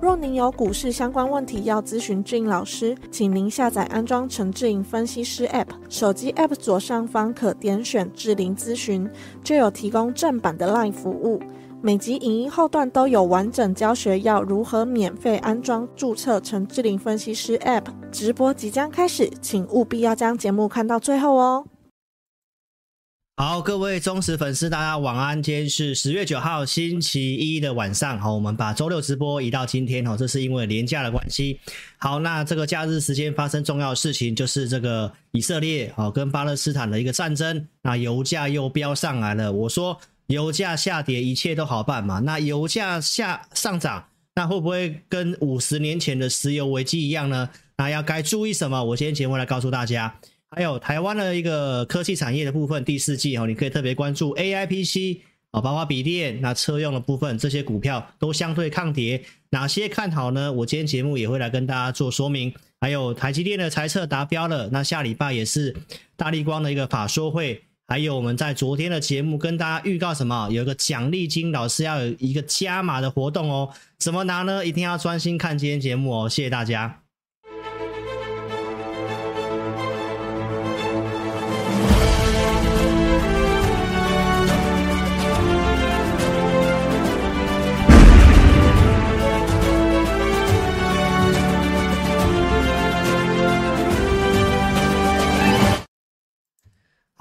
若您有股市相关问题要咨询志颖老师，请您下载安装陈志颖分析师 App，手机 App 左上方可点选智霖咨询，就有提供正版的 LINE 服务。每集影音后段都有完整教学，要如何免费安装、注册陈志霖分析师 App。直播即将开始，请务必要将节目看到最后哦。好，各位忠实粉丝，大家晚安。今天是十月九号星期一的晚上，好，我们把周六直播移到今天，哦，这是因为连假的关系。好，那这个假日时间发生重要的事情，就是这个以色列，哦，跟巴勒斯坦的一个战争，那油价又飙上来了。我说油价下跌，一切都好办嘛。那油价下上涨，那会不会跟五十年前的石油危机一样呢？那要该注意什么？我今天节目来告诉大家。还有台湾的一个科技产业的部分，第四季哦，你可以特别关注 AI PC 啊，包括笔电、那车用的部分，这些股票都相对抗跌。哪些看好呢？我今天节目也会来跟大家做说明。还有台积电的财测达标了，那下礼拜也是大力光的一个法说会。还有我们在昨天的节目跟大家预告什么？有一个奖励金，老师要有一个加码的活动哦，怎么拿呢？一定要专心看今天节目哦，谢谢大家。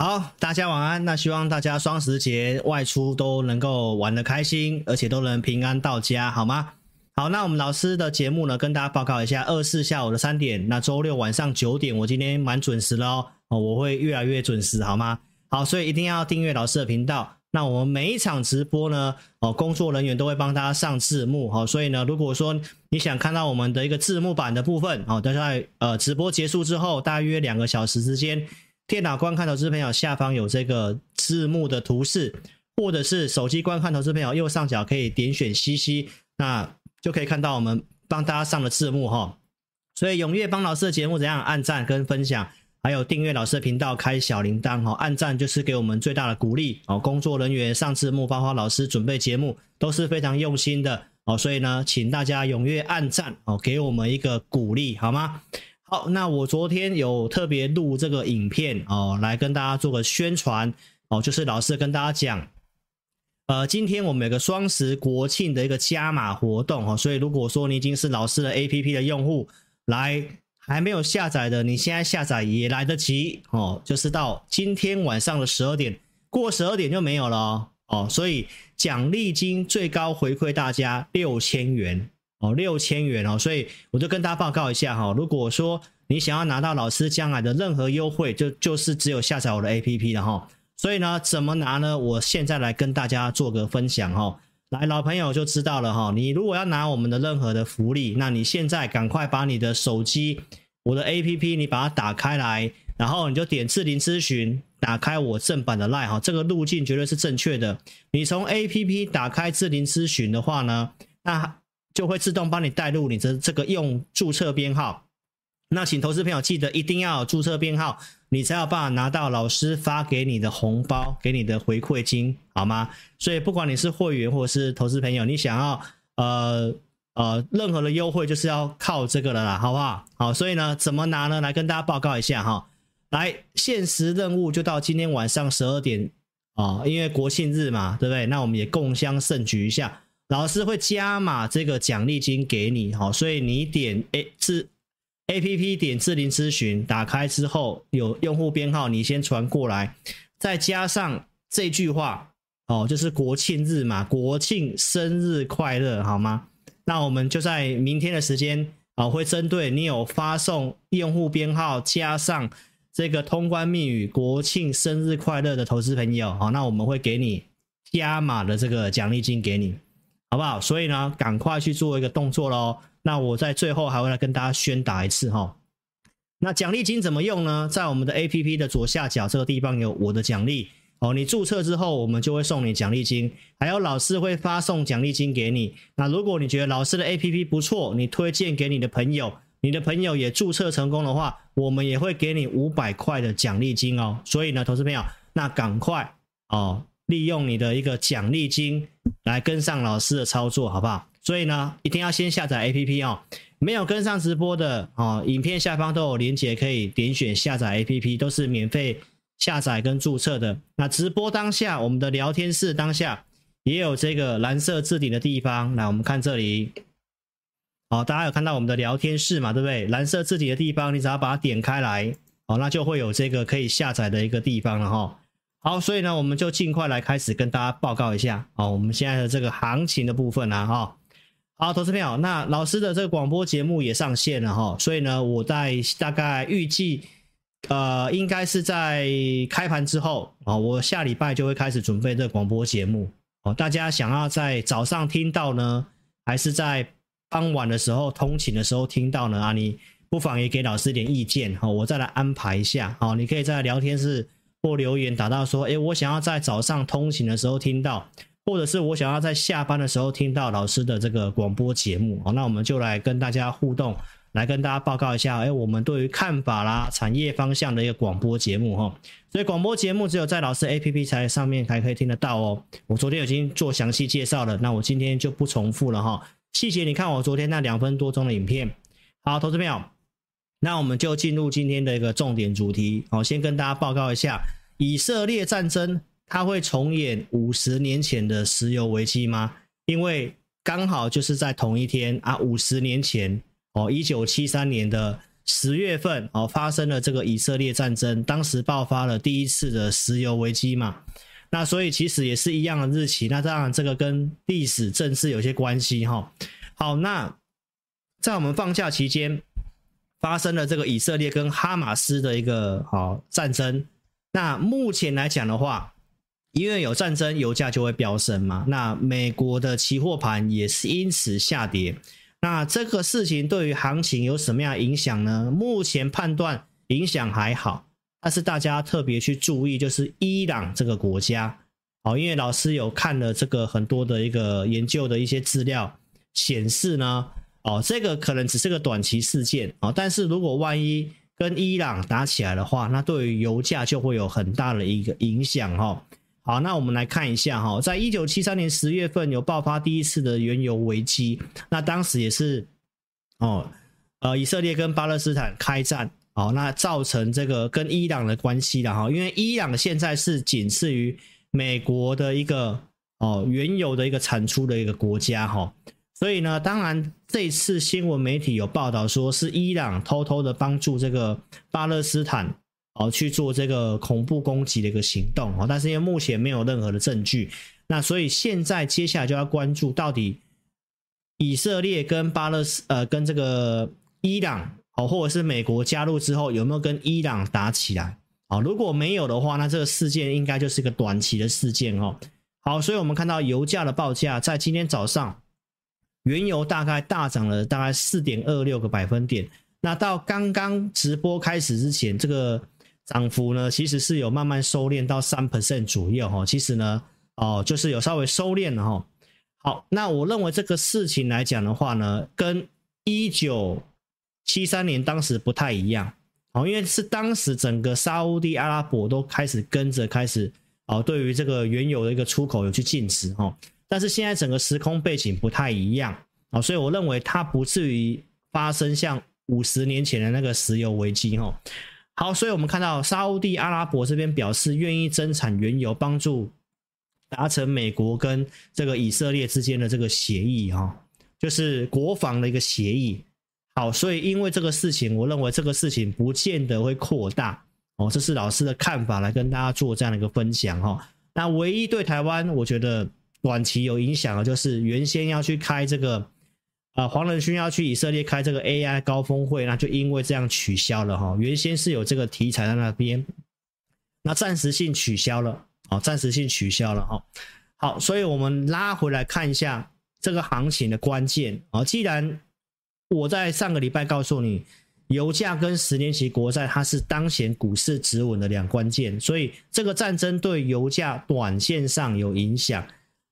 好，大家晚安。那希望大家双十节外出都能够玩得开心，而且都能平安到家，好吗？好，那我们老师的节目呢，跟大家报告一下，二四下午的三点，那周六晚上九点，我今天蛮准时的哦，我会越来越准时，好吗？好，所以一定要订阅老师的频道。那我们每一场直播呢，哦，工作人员都会帮大家上字幕，好，所以呢，如果说你想看到我们的一个字幕版的部分，哦，大概呃直播结束之后，大约两个小时之间。电脑观看投资朋友下方有这个字幕的图示，或者是手机观看投资朋友右上角可以点选 CC，那就可以看到我们帮大家上的字幕哈。所以踊跃帮老师的节目怎样按赞跟分享，还有订阅老师的频道开小铃铛哈。按赞就是给我们最大的鼓励哦。工作人员上字幕，包括老师准备节目都是非常用心的哦。所以呢，请大家踊跃按赞哦，给我们一个鼓励好吗？好，那我昨天有特别录这个影片哦，来跟大家做个宣传哦，就是老师跟大家讲，呃，今天我们有个双十国庆的一个加码活动哦，所以如果说你已经是老师的 APP 的用户，来还没有下载的，你现在下载也来得及哦，就是到今天晚上的十二点，过十二点就没有了哦，所以奖励金最高回馈大家六千元。哦，六千元哦，所以我就跟大家报告一下哈。如果说你想要拿到老师将来的任何优惠，就就是只有下载我的 APP 了哈。所以呢，怎么拿呢？我现在来跟大家做个分享哈。来，老朋友就知道了哈。你如果要拿我们的任何的福利，那你现在赶快把你的手机，我的 APP，你把它打开来，然后你就点智霖咨询，打开我正版的 LINE 哈。这个路径绝对是正确的。你从 APP 打开智霖咨询的话呢，那就会自动帮你带入你的这个用注册编号，那请投资朋友记得一定要有注册编号，你才有办法拿到老师发给你的红包，给你的回馈金，好吗？所以不管你是会员或是投资朋友，你想要呃呃任何的优惠，就是要靠这个了啦，好不好？好，所以呢，怎么拿呢？来跟大家报告一下哈，来限时任务就到今天晚上十二点啊，因为国庆日嘛，对不对？那我们也共襄盛举一下。老师会加码这个奖励金给你，好，所以你点 A 是 A P P 点智霖咨询，打开之后有用户编号，你先传过来，再加上这句话，哦，就是国庆日嘛，国庆生日快乐，好吗？那我们就在明天的时间，啊，会针对你有发送用户编号加上这个通关密语“国庆生日快乐”的投资朋友，好，那我们会给你加码的这个奖励金给你。好不好？所以呢，赶快去做一个动作喽。那我在最后还会来跟大家宣打一次哈。那奖励金怎么用呢？在我们的 APP 的左下角这个地方有我的奖励哦。你注册之后，我们就会送你奖励金，还有老师会发送奖励金给你。那如果你觉得老师的 APP 不错，你推荐给你的朋友，你的朋友也注册成功的话，我们也会给你五百块的奖励金哦。所以呢，投资朋友，那赶快哦，利用你的一个奖励金来跟上老师的操作，好不好？所以呢，一定要先下载 APP 哦。没有跟上直播的哦，影片下方都有连结，可以点选下载 APP，都是免费下载跟注册的。那直播当下，我们的聊天室当下也有这个蓝色置顶的地方。来，我们看这里，好，大家有看到我们的聊天室嘛？对不对？蓝色置顶的地方，你只要把它点开来，哦，那就会有这个可以下载的一个地方了哈。好，所以呢，我们就尽快来开始跟大家报告一下，哦，我们现在的这个行情的部分啊，哈。好，投资朋友，那老师的这个广播节目也上线了哈，所以呢，我在大概预计，呃，应该是在开盘之后啊，我下礼拜就会开始准备这个广播节目哦。大家想要在早上听到呢，还是在傍晚的时候通勤的时候听到呢？啊，你不妨也给老师点意见哈，我再来安排一下。好，你可以在聊天室或留言打到说，诶，我想要在早上通勤的时候听到。或者是我想要在下班的时候听到老师的这个广播节目，好，那我们就来跟大家互动，来跟大家报告一下，哎，我们对于看法啦、产业方向的一个广播节目哈。所以广播节目只有在老师 APP 才上面才可以听得到哦。我昨天已经做详细介绍了，那我今天就不重复了哈。细节你看我昨天那两分多钟的影片。好，投资朋友，那我们就进入今天的一个重点主题。好，先跟大家报告一下以色列战争。它会重演五十年前的石油危机吗？因为刚好就是在同一天啊，五十年前哦，一九七三年的十月份哦，发生了这个以色列战争，当时爆发了第一次的石油危机嘛。那所以其实也是一样的日期，那当然这个跟历史政治有些关系哈。好，那在我们放假期间发生了这个以色列跟哈马斯的一个好战争。那目前来讲的话，因为有战争，油价就会飙升嘛。那美国的期货盘也是因此下跌。那这个事情对于行情有什么样影响呢？目前判断影响还好，但是大家特别去注意，就是伊朗这个国家。好，因为老师有看了这个很多的一个研究的一些资料，显示呢，哦，这个可能只是个短期事件啊。但是如果万一跟伊朗打起来的话，那对于油价就会有很大的一个影响哈。好，那我们来看一下哈，在一九七三年十月份有爆发第一次的原油危机，那当时也是哦，呃，以色列跟巴勒斯坦开战，哦，那造成这个跟伊朗的关系了哈，因为伊朗现在是仅次于美国的一个哦原油的一个产出的一个国家哈，所以呢，当然这次新闻媒体有报道说是伊朗偷偷的帮助这个巴勒斯坦。哦，去做这个恐怖攻击的一个行动哦，但是因为目前没有任何的证据，那所以现在接下来就要关注到底以色列跟巴勒斯呃跟这个伊朗哦，或者是美国加入之后有没有跟伊朗打起来？哦，如果没有的话，那这个事件应该就是个短期的事件哦。好，所以我们看到油价的报价在今天早上，原油大概大涨了大概四点二六个百分点，那到刚刚直播开始之前，这个。涨幅呢，其实是有慢慢收敛到三 percent 左右哈。其实呢，哦，就是有稍微收敛了哈。好，那我认为这个事情来讲的话呢，跟一九七三年当时不太一样哦，因为是当时整个沙乌地阿拉伯都开始跟着开始哦，对于这个原油的一个出口有去禁止哈。但是现在整个时空背景不太一样啊，所以我认为它不至于发生像五十年前的那个石油危机哈。好，所以我们看到沙乌地阿拉伯这边表示愿意增产原油，帮助达成美国跟这个以色列之间的这个协议哈，就是国防的一个协议。好，所以因为这个事情，我认为这个事情不见得会扩大哦，这是老师的看法，来跟大家做这样的一个分享哈。那唯一对台湾，我觉得短期有影响的，就是原先要去开这个。啊，黄仁勋要去以色列开这个 AI 高峰会，那就因为这样取消了哈。原先是有这个题材在那边，那暂时性取消了，哦，暂时性取消了哈。好，所以我们拉回来看一下这个行情的关键啊。既然我在上个礼拜告诉你，油价跟十年期国债，它是当前股市止稳的两关键，所以这个战争对油价短线上有影响，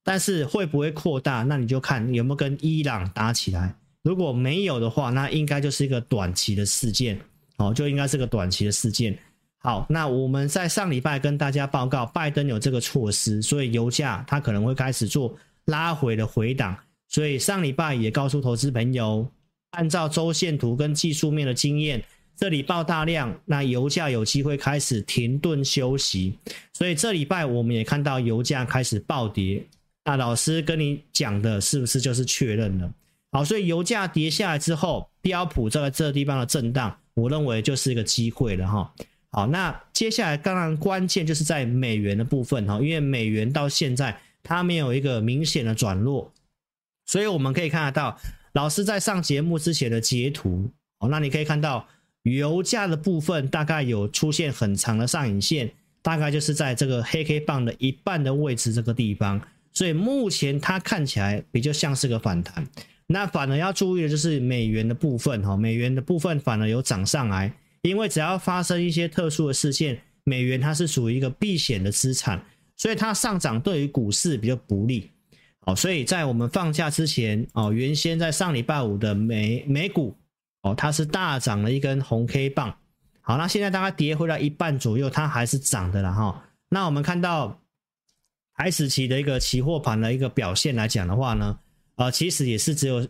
但是会不会扩大，那你就看有没有跟伊朗打起来。如果没有的话，那应该就是一个短期的事件，哦，就应该是个短期的事件。好，那我们在上礼拜跟大家报告，拜登有这个措施，所以油价它可能会开始做拉回的回档，所以上礼拜也告诉投资朋友。按照周线图跟技术面的经验，这里爆大量，那油价有机会开始停顿休息。所以这礼拜我们也看到油价开始暴跌。那老师跟你讲的是不是就是确认了？好，所以油价跌下来之后，标普在这个地方的震荡，我认为就是一个机会了哈。好，那接下来当然关键就是在美元的部分哈，因为美元到现在它没有一个明显的转弱，所以我们可以看得到。老师在上节目之前的截图，哦，那你可以看到油价的部分大概有出现很长的上影线，大概就是在这个黑 K 棒的一半的位置这个地方，所以目前它看起来比较像是个反弹。那反而要注意的就是美元的部分，哈，美元的部分反而有涨上来，因为只要发生一些特殊的事件，美元它是属于一个避险的资产，所以它上涨对于股市比较不利。哦，所以在我们放假之前，哦，原先在上礼拜五的美美股，哦，它是大涨了一根红 K 棒。好，那现在大概跌回来一半左右，它还是涨的了哈。那我们看到台指期的一个期货盘的一个表现来讲的话呢，呃，其实也是只有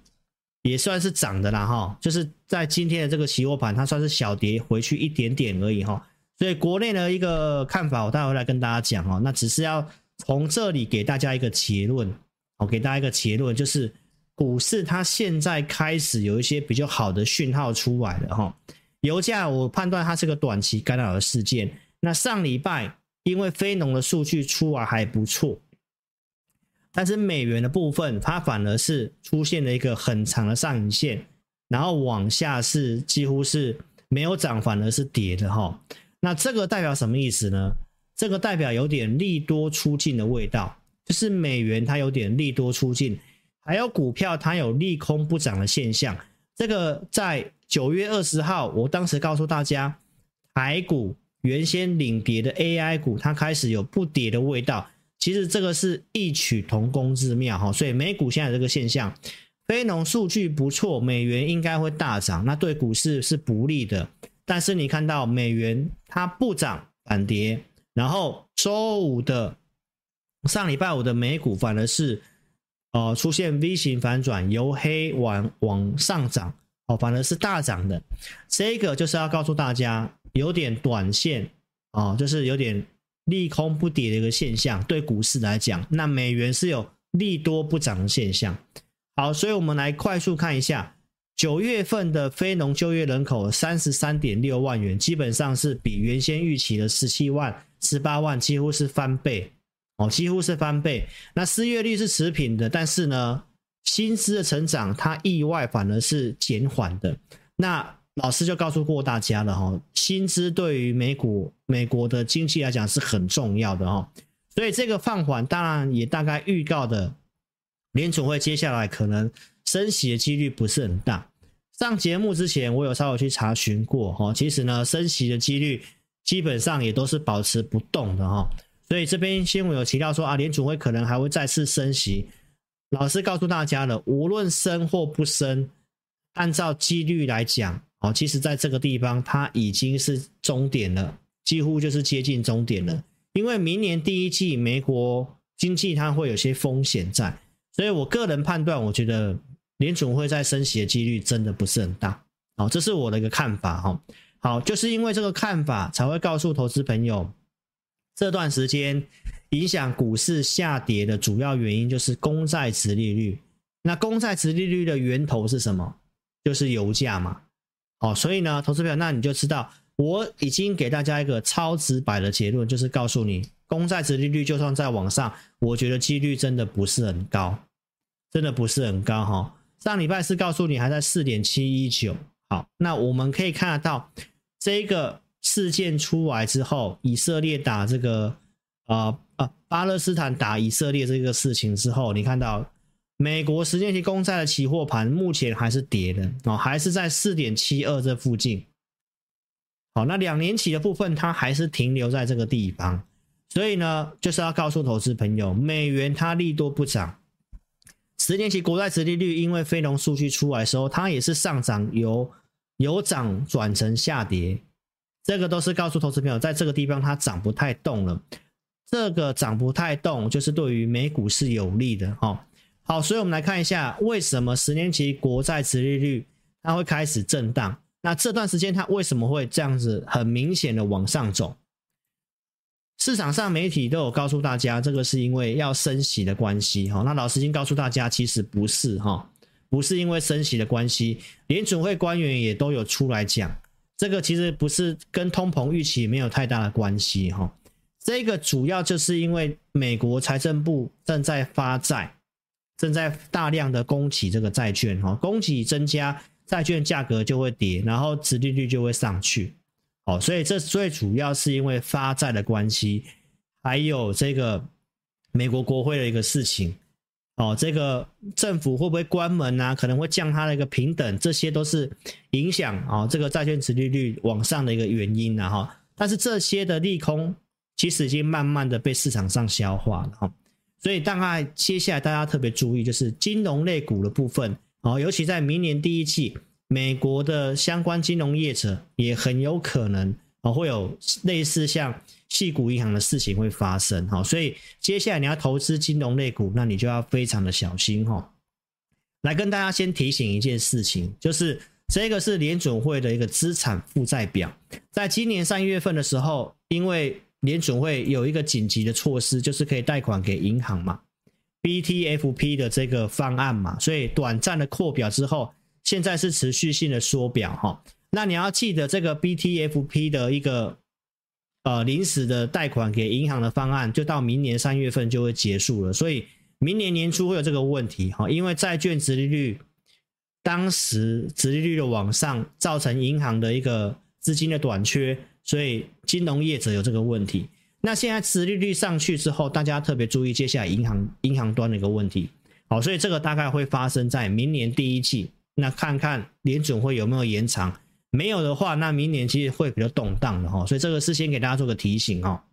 也算是涨的啦哈，就是在今天的这个期货盘，它算是小跌回去一点点而已哈。所以国内的一个看法，我待会来跟大家讲哦。那只是要从这里给大家一个结论。我给大家一个结论，就是股市它现在开始有一些比较好的讯号出来了哈。油价我判断它是个短期干扰的事件。那上礼拜因为非农的数据出来还不错，但是美元的部分它反而是出现了一个很长的上影线，然后往下是几乎是没有涨，反而是跌的哈。那这个代表什么意思呢？这个代表有点利多出尽的味道。就是美元它有点利多出尽，还有股票它有利空不涨的现象。这个在九月二十号，我当时告诉大家，台股原先领跌的 AI 股，它开始有不跌的味道。其实这个是异曲同工之妙哈。所以美股现在这个现象，非农数据不错，美元应该会大涨，那对股市是不利的。但是你看到美元它不涨反跌，然后周五的。上礼拜五的美股反而是，呃，出现 V 型反转，由黑往往上涨，哦，反而是大涨的。这个就是要告诉大家，有点短线，哦，就是有点利空不跌的一个现象。对股市来讲，那美元是有利多不涨的现象。好，所以我们来快速看一下九月份的非农就业人口三十三点六万人，基本上是比原先预期的十七万、十八万几乎是翻倍。哦，几乎是翻倍。那失业率是持平的，但是呢，薪资的成长它意外反而是减缓的。那老师就告诉过大家了哈，薪资对于美股美国的经济来讲是很重要的哈。所以这个放缓当然也大概预告的，联储会接下来可能升息的几率不是很大。上节目之前我有稍微去查询过哈，其实呢，升息的几率基本上也都是保持不动的哈。所以这边新闻有提到说啊，联储会可能还会再次升息。老师告诉大家了，无论升或不升，按照几率来讲，哦，其实在这个地方它已经是终点了，几乎就是接近终点了。因为明年第一季美国经济它会有些风险在，所以我个人判断，我觉得联储会在升息的几率真的不是很大。好，这是我的一个看法哈。好，就是因为这个看法，才会告诉投资朋友。这段时间影响股市下跌的主要原因就是公债殖利率。那公债殖利率的源头是什么？就是油价嘛。哦，所以呢，投资朋友，那你就知道，我已经给大家一个超直白的结论，就是告诉你，公债殖利率就算再往上，我觉得几率真的不是很高，真的不是很高哈。上礼拜是告诉你还在四点七一九。好，那我们可以看得到这个。事件出来之后，以色列打这个，呃呃，巴勒斯坦打以色列这个事情之后，你看到美国十年期公债的期货盘目前还是跌的哦，还是在四点七二这附近。好，那两年期的部分它还是停留在这个地方，所以呢，就是要告诉投资朋友，美元它利多不涨，十年期国债殖利率因为非农数据出来的时候，它也是上涨由由涨转成下跌，这个都是告诉投资朋友，在这个地方它涨不太动了，这个涨不太动就是对于美股是有利的哦。好，所以我们来看一下，为什么十年期国债殖利率它会开始震荡？那这段时间它为什么会这样子很明显的往上走？市场上媒体都有告诉大家，这个是因为要升息的关系。哈，那老师已经告诉大家，其实不是哈，不是因为升息的关系，联准会官员也都有出来讲，这个其实不是跟通膨预期没有太大的关系哈。这个主要就是因为美国财政部正在发债。正在大量的供给这个债券哈，供给增加，债券价格就会跌，然后殖利率就会上去，哦，所以这最主要是因为发债的关系，还有这个美国国会的一个事情，哦，这个政府会不会关门啊？可能会降它的一个平等，这些都是影响啊这个债券殖利率往上的一个原因了哈。但是这些的利空其实已经慢慢的被市场上消化了哈。所以大概接下来大家特别注意，就是金融类股的部分啊，尤其在明年第一季，美国的相关金融业者也很有可能啊会有类似像矽谷银行的事情会发生哈。所以接下来你要投资金融类股，那你就要非常的小心哈。来跟大家先提醒一件事情，就是这个是联准会的一个资产负债表，在今年三月份的时候，因为联准会有一个紧急的措施，就是可以贷款给银行嘛，BTFP 的这个方案嘛，所以短暂的扩表之后，现在是持续性的缩表哈。那你要记得这个 BTFP 的一个呃临时的贷款给银行的方案，就到明年三月份就会结束了，所以明年年初会有这个问题哈，因为债券殖利率当时殖利率的往上，造成银行的一个资金的短缺。所以金融业者有这个问题，那现在持利率上去之后，大家特别注意接下来银行银行端的一个问题。好，所以这个大概会发生在明年第一季。那看看联准会有没有延长，没有的话，那明年其实会比较动荡的哈。所以这个事先给大家做个提醒哈。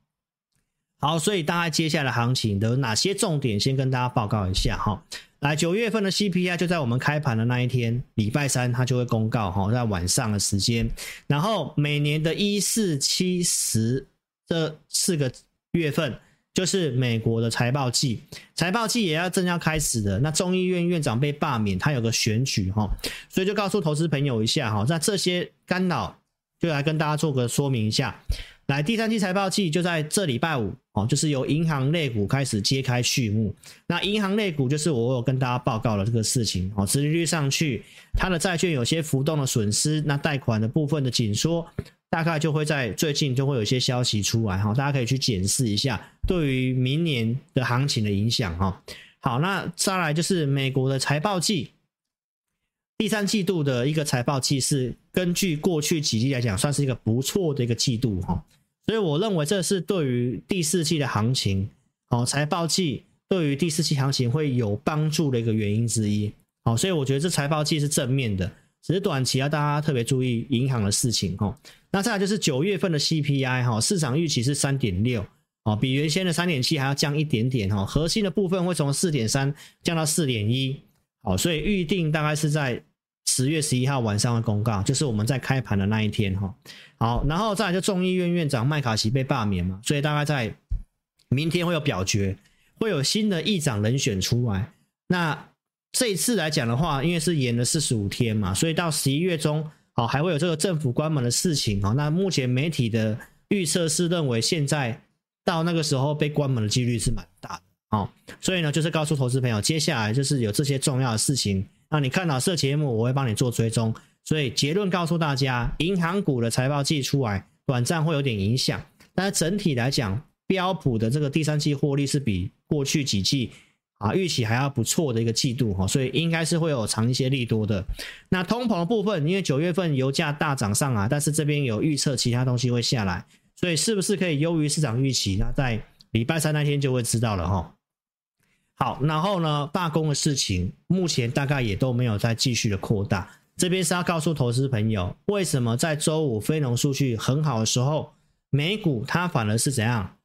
好，所以大概接下来行情的哪些重点，先跟大家报告一下哈。来，九月份的 CPI 就在我们开盘的那一天，礼拜三它就会公告哈，在晚上的时间。然后每年的一四七十这四个月份，就是美国的财报季，财报季也要正要开始的。那众议院院长被罢免，他有个选举哈，所以就告诉投资朋友一下哈，那这些干扰就来跟大家做个说明一下。来，第三季财报季就在这礼拜五哦，就是由银行类股开始揭开序幕。那银行类股就是我有跟大家报告了这个事情哦，殖利率上去，它的债券有些浮动的损失，那贷款的部分的紧缩，大概就会在最近就会有一些消息出来哈，大家可以去检视一下对于明年的行情的影响哈。好，那再来就是美国的财报季，第三季度的一个财报季是根据过去几季来讲，算是一个不错的一个季度哈。所以我认为这是对于第四季的行情，哦，财报季对于第四季行情会有帮助的一个原因之一，好，所以我觉得这财报季是正面的，只是短期要大家特别注意银行的事情，哈。那再来就是九月份的 CPI，哈，市场预期是三点六，哦，比原先的三点七还要降一点点，哈，核心的部分会从四点三降到四点一，好，所以预定大概是在。十月十一号晚上的公告，就是我们在开盘的那一天哈。好，然后再来就众议院院长麦卡锡被罢免嘛，所以大概在明天会有表决，会有新的议长人选出来。那这一次来讲的话，因为是延了四十五天嘛，所以到十一月中，好，还会有这个政府关门的事情啊。那目前媒体的预测是认为，现在到那个时候被关门的几率是蛮大的。好，所以呢，就是告诉投资朋友，接下来就是有这些重要的事情。那你看老师的节目，我会帮你做追踪。所以结论告诉大家，银行股的财报季出来，短暂会有点影响。但是整体来讲，标普的这个第三季获利是比过去几季啊预期还要不错的一个季度哈，所以应该是会有长一些利多的。那通膨的部分，因为九月份油价大涨上啊，但是这边有预测其他东西会下来，所以是不是可以优于市场预期？那在礼拜三那天就会知道了哈。好，然后呢，罢工的事情目前大概也都没有再继续的扩大。这边是要告诉投资朋友，为什么在周五非农数据很好的时候，美股它反而是怎样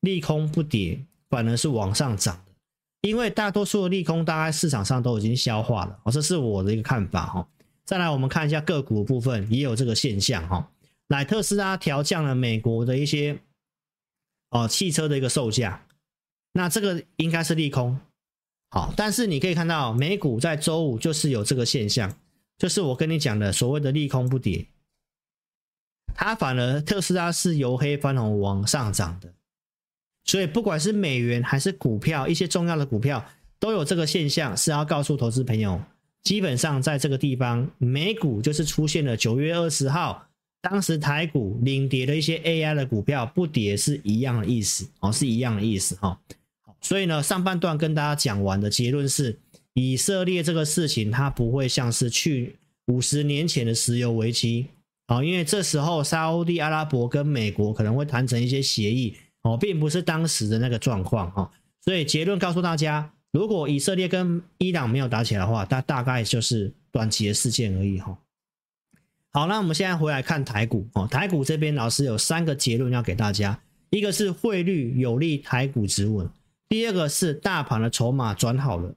利空不跌，反而是往上涨的？因为大多数的利空大概市场上都已经消化了。哦，这是我的一个看法哈。再来，我们看一下个股部分，也有这个现象哈。来，特斯拉调降了美国的一些哦汽车的一个售价。那这个应该是利空，好，但是你可以看到美股在周五就是有这个现象，就是我跟你讲的所谓的利空不跌，它反而特斯拉是由黑翻红往上涨的，所以不管是美元还是股票，一些重要的股票都有这个现象，是要告诉投资朋友，基本上在这个地方，美股就是出现了九月二十号，当时台股领跌的一些 AI 的股票不跌是一样的意思哦，是一样的意思哈。所以呢，上半段跟大家讲完的结论是，以色列这个事情它不会像是去五十年前的石油危机啊，因为这时候沙乌地阿拉伯跟美国可能会谈成一些协议哦，并不是当时的那个状况哈。所以结论告诉大家，如果以色列跟伊朗没有打起来的话，它大概就是短期的事件而已哈。好，那我们现在回来看台股哦，台股这边老师有三个结论要给大家，一个是汇率有利台股止稳。第二个是大盘的筹码转好了，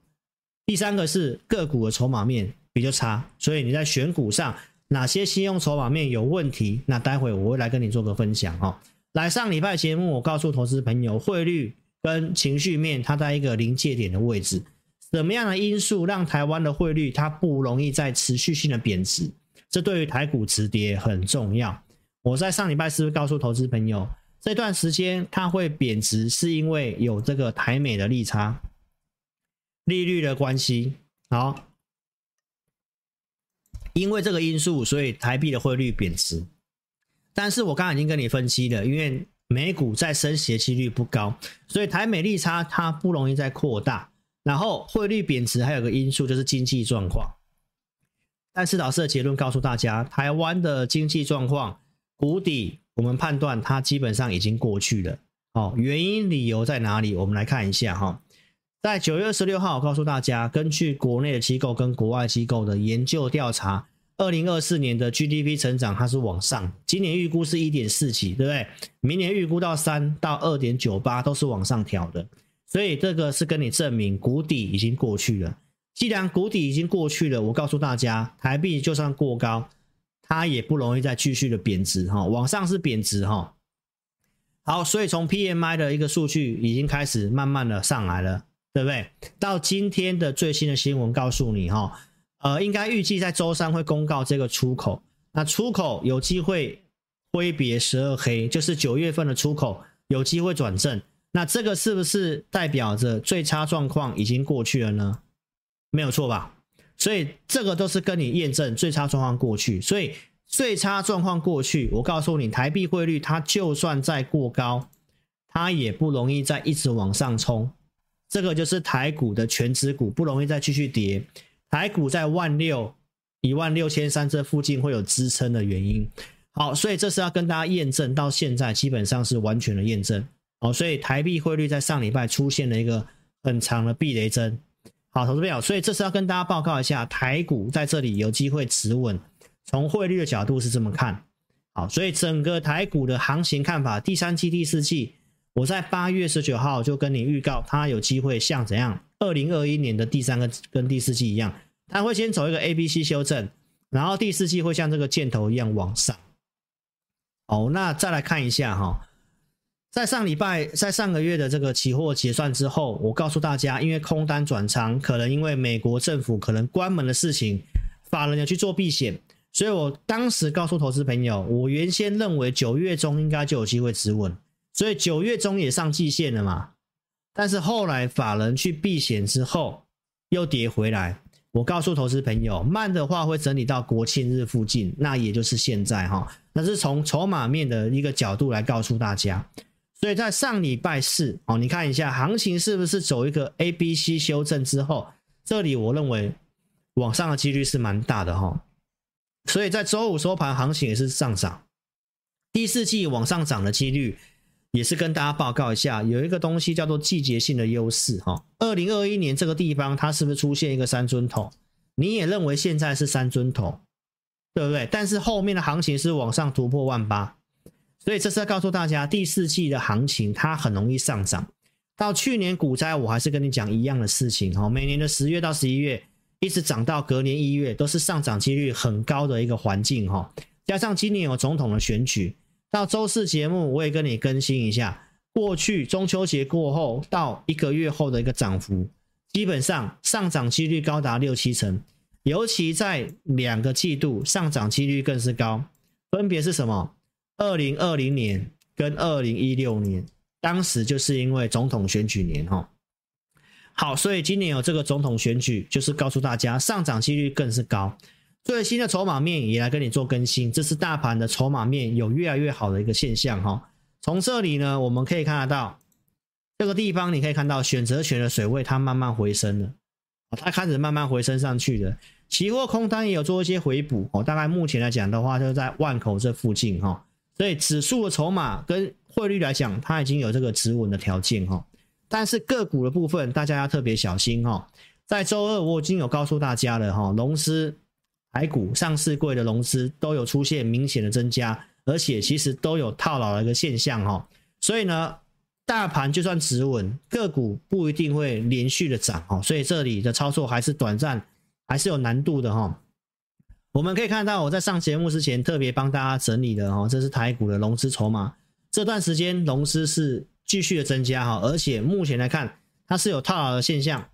第三个是个股的筹码面比较差，所以你在选股上哪些信用筹码面有问题？那待会我会来跟你做个分享哦。来上礼拜节目，我告诉投资朋友，汇率跟情绪面它在一个临界点的位置，什么样的因素让台湾的汇率它不容易再持续性的贬值？这对于台股止跌很重要。我在上礼拜是不是告诉投资朋友？这段时间它会贬值，是因为有这个台美的利差、利率的关系。好，因为这个因素，所以台币的汇率贬值。但是我刚才已经跟你分析了，因为美股在升息的几率不高，所以台美利差它不容易再扩大。然后汇率贬值还有个因素就是经济状况。但是老师的结论告诉大家，台湾的经济状况谷底。我们判断它基本上已经过去了，哦，原因理由在哪里？我们来看一下哈，在九月二十六号，告诉大家，根据国内的机构跟国外机构的研究调查，二零二四年的 GDP 成长它是往上，今年预估是一点四几，对不对？明年预估到三到二点九八都是往上调的，所以这个是跟你证明谷底已经过去了。既然谷底已经过去了，我告诉大家，台币就算过高。它也不容易再继续的贬值哈，往上是贬值哈。好，所以从 PMI 的一个数据已经开始慢慢的上来了，对不对？到今天的最新的新闻告诉你哈，呃，应该预计在周三会公告这个出口，那出口有机会挥别十二黑，就是九月份的出口有机会转正，那这个是不是代表着最差状况已经过去了呢？没有错吧？所以这个都是跟你验证最差状况过去，所以最差状况过去，我告诉你，台币汇率它就算再过高，它也不容易再一直往上冲。这个就是台股的全值股不容易再继续跌，台股在万六一万六千三这附近会有支撑的原因。好，所以这是要跟大家验证，到现在基本上是完全的验证。好，所以台币汇率在上礼拜出现了一个很长的避雷针。好，投资朋友，所以这是要跟大家报告一下，台股在这里有机会止稳。从汇率的角度是这么看，好，所以整个台股的行情看法，第三季、第四季，我在八月十九号就跟你预告，它有机会像怎样？二零二一年的第三个跟第四季一样，它会先走一个 A、B、C 修正，然后第四季会像这个箭头一样往上。好，那再来看一下哈。在上礼拜，在上个月的这个期货结算之后，我告诉大家，因为空单转仓，可能因为美国政府可能关门的事情，法人要去做避险，所以我当时告诉投资朋友，我原先认为九月中应该就有机会止稳，所以九月中也上季线了嘛。但是后来法人去避险之后，又跌回来。我告诉投资朋友，慢的话会整理到国庆日附近，那也就是现在哈。那是从筹码面的一个角度来告诉大家。所以在上礼拜四哦，你看一下行情是不是走一个 A、B、C 修正之后，这里我认为往上的几率是蛮大的哈。所以在周五收盘行情也是上涨，第四季往上涨的几率也是跟大家报告一下，有一个东西叫做季节性的优势哈。二零二一年这个地方它是不是出现一个三尊头？你也认为现在是三尊头，对不对？但是后面的行情是往上突破万八，所以这是要告诉大家，第四季的行情它很容易上涨。到去年股灾，我还是跟你讲一样的事情哈。每年的十月到十一月，一直涨到隔年一月，都是上涨几率很高的一个环境哈。加上今年有总统的选举，到周四节目我也跟你更新一下，过去中秋节过后到一个月后的一个涨幅。基本上上涨几率高达六七成，尤其在两个季度上涨几率更是高，分别是什么？二零二零年跟二零一六年，当时就是因为总统选举年哈。好，所以今年有这个总统选举，就是告诉大家上涨几率更是高。最新的筹码面也来跟你做更新，这是大盘的筹码面有越来越好的一个现象哈。从这里呢，我们可以看得到。这个地方你可以看到选择权的水位它慢慢回升了，它开始慢慢回升上去了。期货空单也有做一些回补哦，大概目前来讲的话，就在万口这附近哈。所以指数的筹码跟汇率来讲，它已经有这个止稳的条件哈。但是个股的部分，大家要特别小心哈。在周二我已经有告诉大家了哈，龙狮、台股上市柜的龙狮都有出现明显的增加，而且其实都有套牢的一个现象哈。所以呢。大盘就算止稳，个股不一定会连续的涨哦，所以这里的操作还是短暂，还是有难度的哈。我们可以看到，我在上节目之前特别帮大家整理的哈，这是台股的融资筹码，这段时间融资是继续的增加哈，而且目前来看，它是有套牢的现象，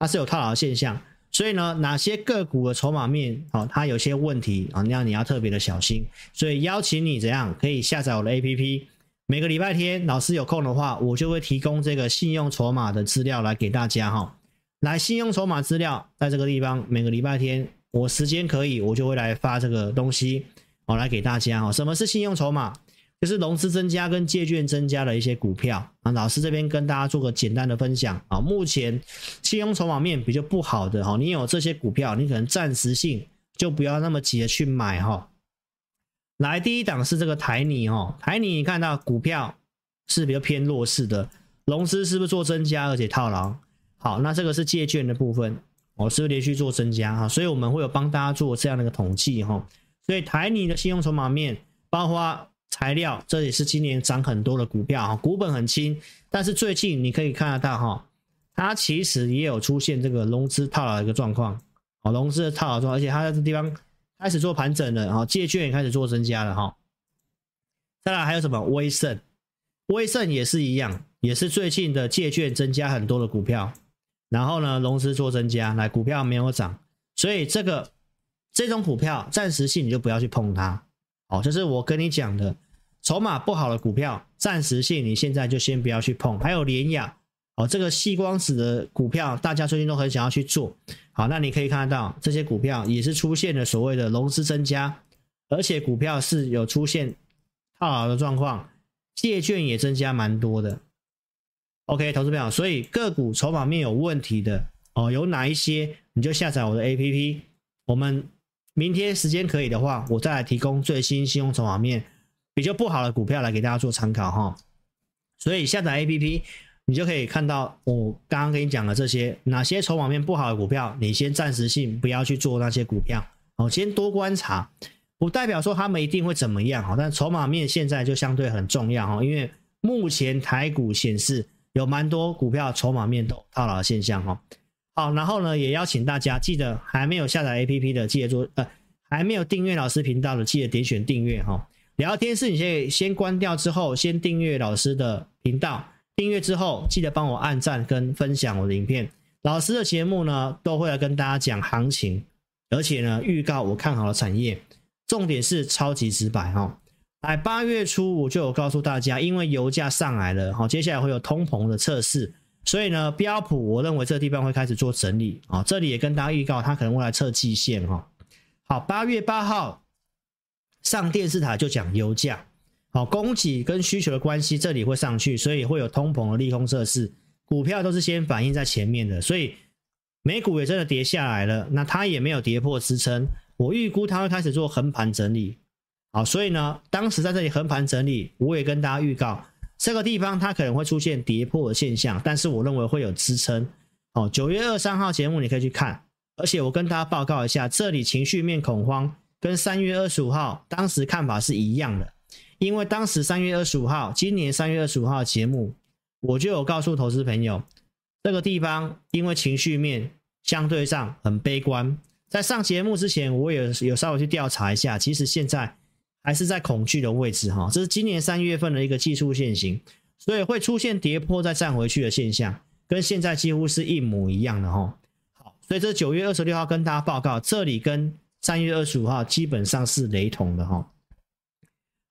它是有套牢的现象，所以呢，哪些个股的筹码面哦，它有些问题啊，那样你要特别的小心，所以邀请你怎样可以下载我的 APP。每个礼拜天，老师有空的话，我就会提供这个信用筹码的资料来给大家哈。来，信用筹码资料在这个地方，每个礼拜天我时间可以，我就会来发这个东西，好来给大家哈。什么是信用筹码？就是融资增加跟借券增加的一些股票啊。老师这边跟大家做个简单的分享啊。目前信用筹码面比较不好的哈，你有这些股票，你可能暂时性就不要那么急的去买哈。来，第一档是这个台泥哦，台泥你看到股票是比较偏弱势的，融资是不是做增加而且套牢？好，那这个是借券的部分，哦，是不是连续做增加哈？所以我们会有帮大家做这样的一个统计哈。所以台泥的信用筹码面，包括材料，这也是今年涨很多的股票哈，股本很轻，但是最近你可以看得到哈，它其实也有出现这个融资套牢的一个状况，哦，融资的套牢状况，而且它在这地方。开始做盘整了，哈，借券也开始做增加了，哈。再来还有什么？威盛，威盛也是一样，也是最近的借券增加很多的股票，然后呢，融资做增加，来股票没有涨，所以这个这种股票暂时性你就不要去碰它，哦，这是我跟你讲的，筹码不好的股票，暂时性你现在就先不要去碰。还有联亚。哦，这个细光子的股票，大家最近都很想要去做。好，那你可以看得到，这些股票也是出现了所谓的融资增加，而且股票是有出现套牢的状况，借券也增加蛮多的。OK，投资朋友，所以个股筹码面有问题的哦，有哪一些你就下载我的 APP。我们明天时间可以的话，我再来提供最新信用筹码面比较不好的股票来给大家做参考哈。所以下载 APP。你就可以看到我刚刚跟你讲的这些，哪些筹码面不好的股票，你先暂时性不要去做那些股票，哦，先多观察，不代表说他们一定会怎么样，哈，但筹码面现在就相对很重要，哈，因为目前台股显示有蛮多股票筹码面都套牢的现象，哈，好，然后呢，也邀请大家记得还没有下载 APP 的，记得做，呃，还没有订阅老师频道的，记得点选订阅，哈，聊天室你可以先关掉之后，先订阅老师的频道。订阅之后，记得帮我按赞跟分享我的影片。老师的节目呢，都会来跟大家讲行情，而且呢，预告我看好的产业，重点是超级直白哈。哎，八月初我就有告诉大家，因为油价上来了，好，接下来会有通膨的测试，所以呢，标普我认为这个地方会开始做整理啊。这里也跟大家预告，它可能会来测季线哈。好，八月八号上电视台就讲油价。好，供给跟需求的关系，这里会上去，所以会有通膨的利空测试，股票都是先反映在前面的，所以美股也真的跌下来了，那它也没有跌破支撑，我预估它会开始做横盘整理。好，所以呢，当时在这里横盘整理，我也跟大家预告，这个地方它可能会出现跌破的现象，但是我认为会有支撑。哦，九月二三号节目你可以去看，而且我跟大家报告一下，这里情绪面恐慌跟三月二十五号当时看法是一样的，因为当时三月二十五号，今年三月二十五号节目，我就有告诉投资朋友，这个地方因为情绪面相对上很悲观，在上节目之前，我也有稍微去调查一下，其实现在。还是在恐惧的位置哈，这是今年三月份的一个技术线型，所以会出现跌破再站回去的现象，跟现在几乎是一模一样的哈。好，所以这九月二十六号跟大家报告，这里跟三月二十五号基本上是雷同的哈。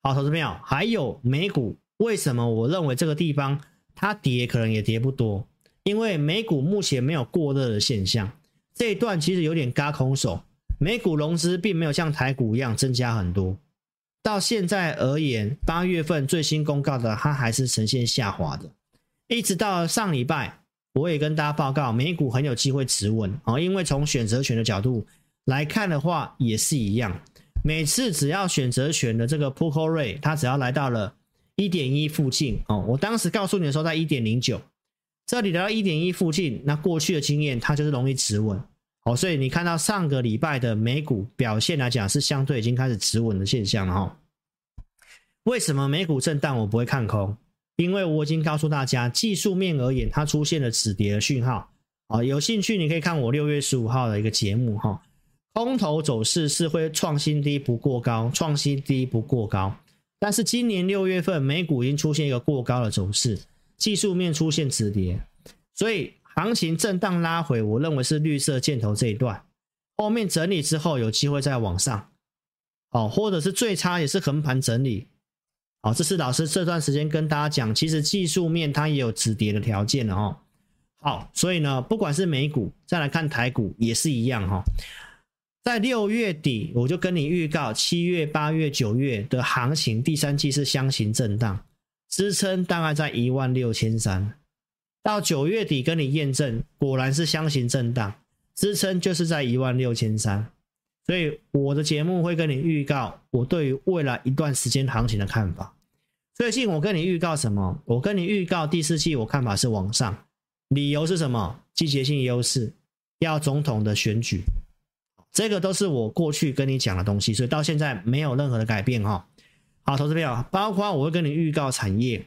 好，投资朋友，还有美股，为什么我认为这个地方它跌可能也跌不多？因为美股目前没有过热的现象，这一段其实有点嘎空手，美股融资并没有像台股一样增加很多。到现在而言，八月份最新公告的，它还是呈现下滑的。一直到上礼拜，我也跟大家报告，美股很有机会止稳啊，因为从选择权的角度来看的话，也是一样。每次只要选择权的这个 put call rate，它只要来到了一点一附近哦，我当时告诉你的时候在一点零九，这里来到一点一附近，那过去的经验它就是容易止稳。哦，所以你看到上个礼拜的美股表现来讲，是相对已经开始止稳的现象了哈。为什么美股震荡我不会看空？因为我已经告诉大家，技术面而言，它出现了止跌的讯号。啊，有兴趣你可以看我六月十五号的一个节目哈。空头走势是会创新低不过高，创新低不过高。但是今年六月份美股已经出现一个过高的走势，技术面出现止跌，所以。行情震荡拉回，我认为是绿色箭头这一段，后面整理之后有机会再往上，哦，或者是最差也是横盘整理，哦，这是老师这段时间跟大家讲，其实技术面它也有止跌的条件的哦。好，所以呢，不管是美股再来看台股也是一样哈，在六月底我就跟你预告，七月、八月、九月的行情第三季是箱型震荡，支撑大概在一万六千三。到九月底跟你验证，果然是箱型震荡，支撑就是在一万六千三，所以我的节目会跟你预告我对于未来一段时间行情的看法。最近我跟你预告什么？我跟你预告第四季我看法是往上，理由是什么？季节性优势，要总统的选举，这个都是我过去跟你讲的东西，所以到现在没有任何的改变哈。好，投资朋友，包括我会跟你预告产业，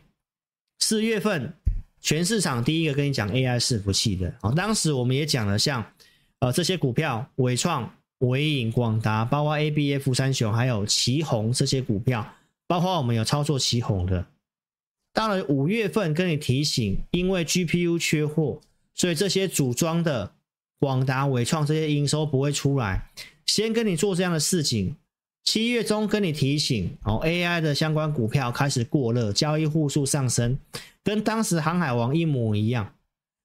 四月份。全市场第一个跟你讲 AI 伺服器的啊，当时我们也讲了像呃这些股票，伟创、纬颖、广达，包括 ABF 三雄，还有奇鋐这些股票，包括我们有操作奇鋐的。到了五月份跟你提醒，因为 GPU 缺货，所以这些组装的广达、伟创这些营收不会出来，先跟你做这样的事情。七月中跟你提醒哦，AI 的相关股票开始过热，交易户数上升，跟当时航海王一模一样。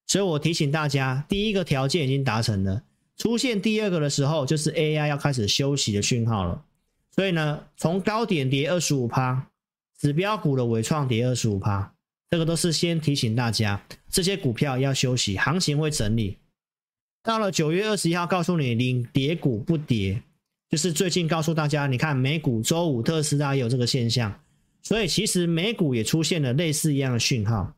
所以我提醒大家，第一个条件已经达成了，出现第二个的时候，就是 AI 要开始休息的讯号了。所以呢，从高点跌二十五趴，指标股的尾创跌二十五趴，这个都是先提醒大家，这些股票要休息，行情会整理。到了九月二十一号，告诉你领跌股不跌。就是最近告诉大家，你看美股周五特斯拉也有这个现象，所以其实美股也出现了类似一样的讯号，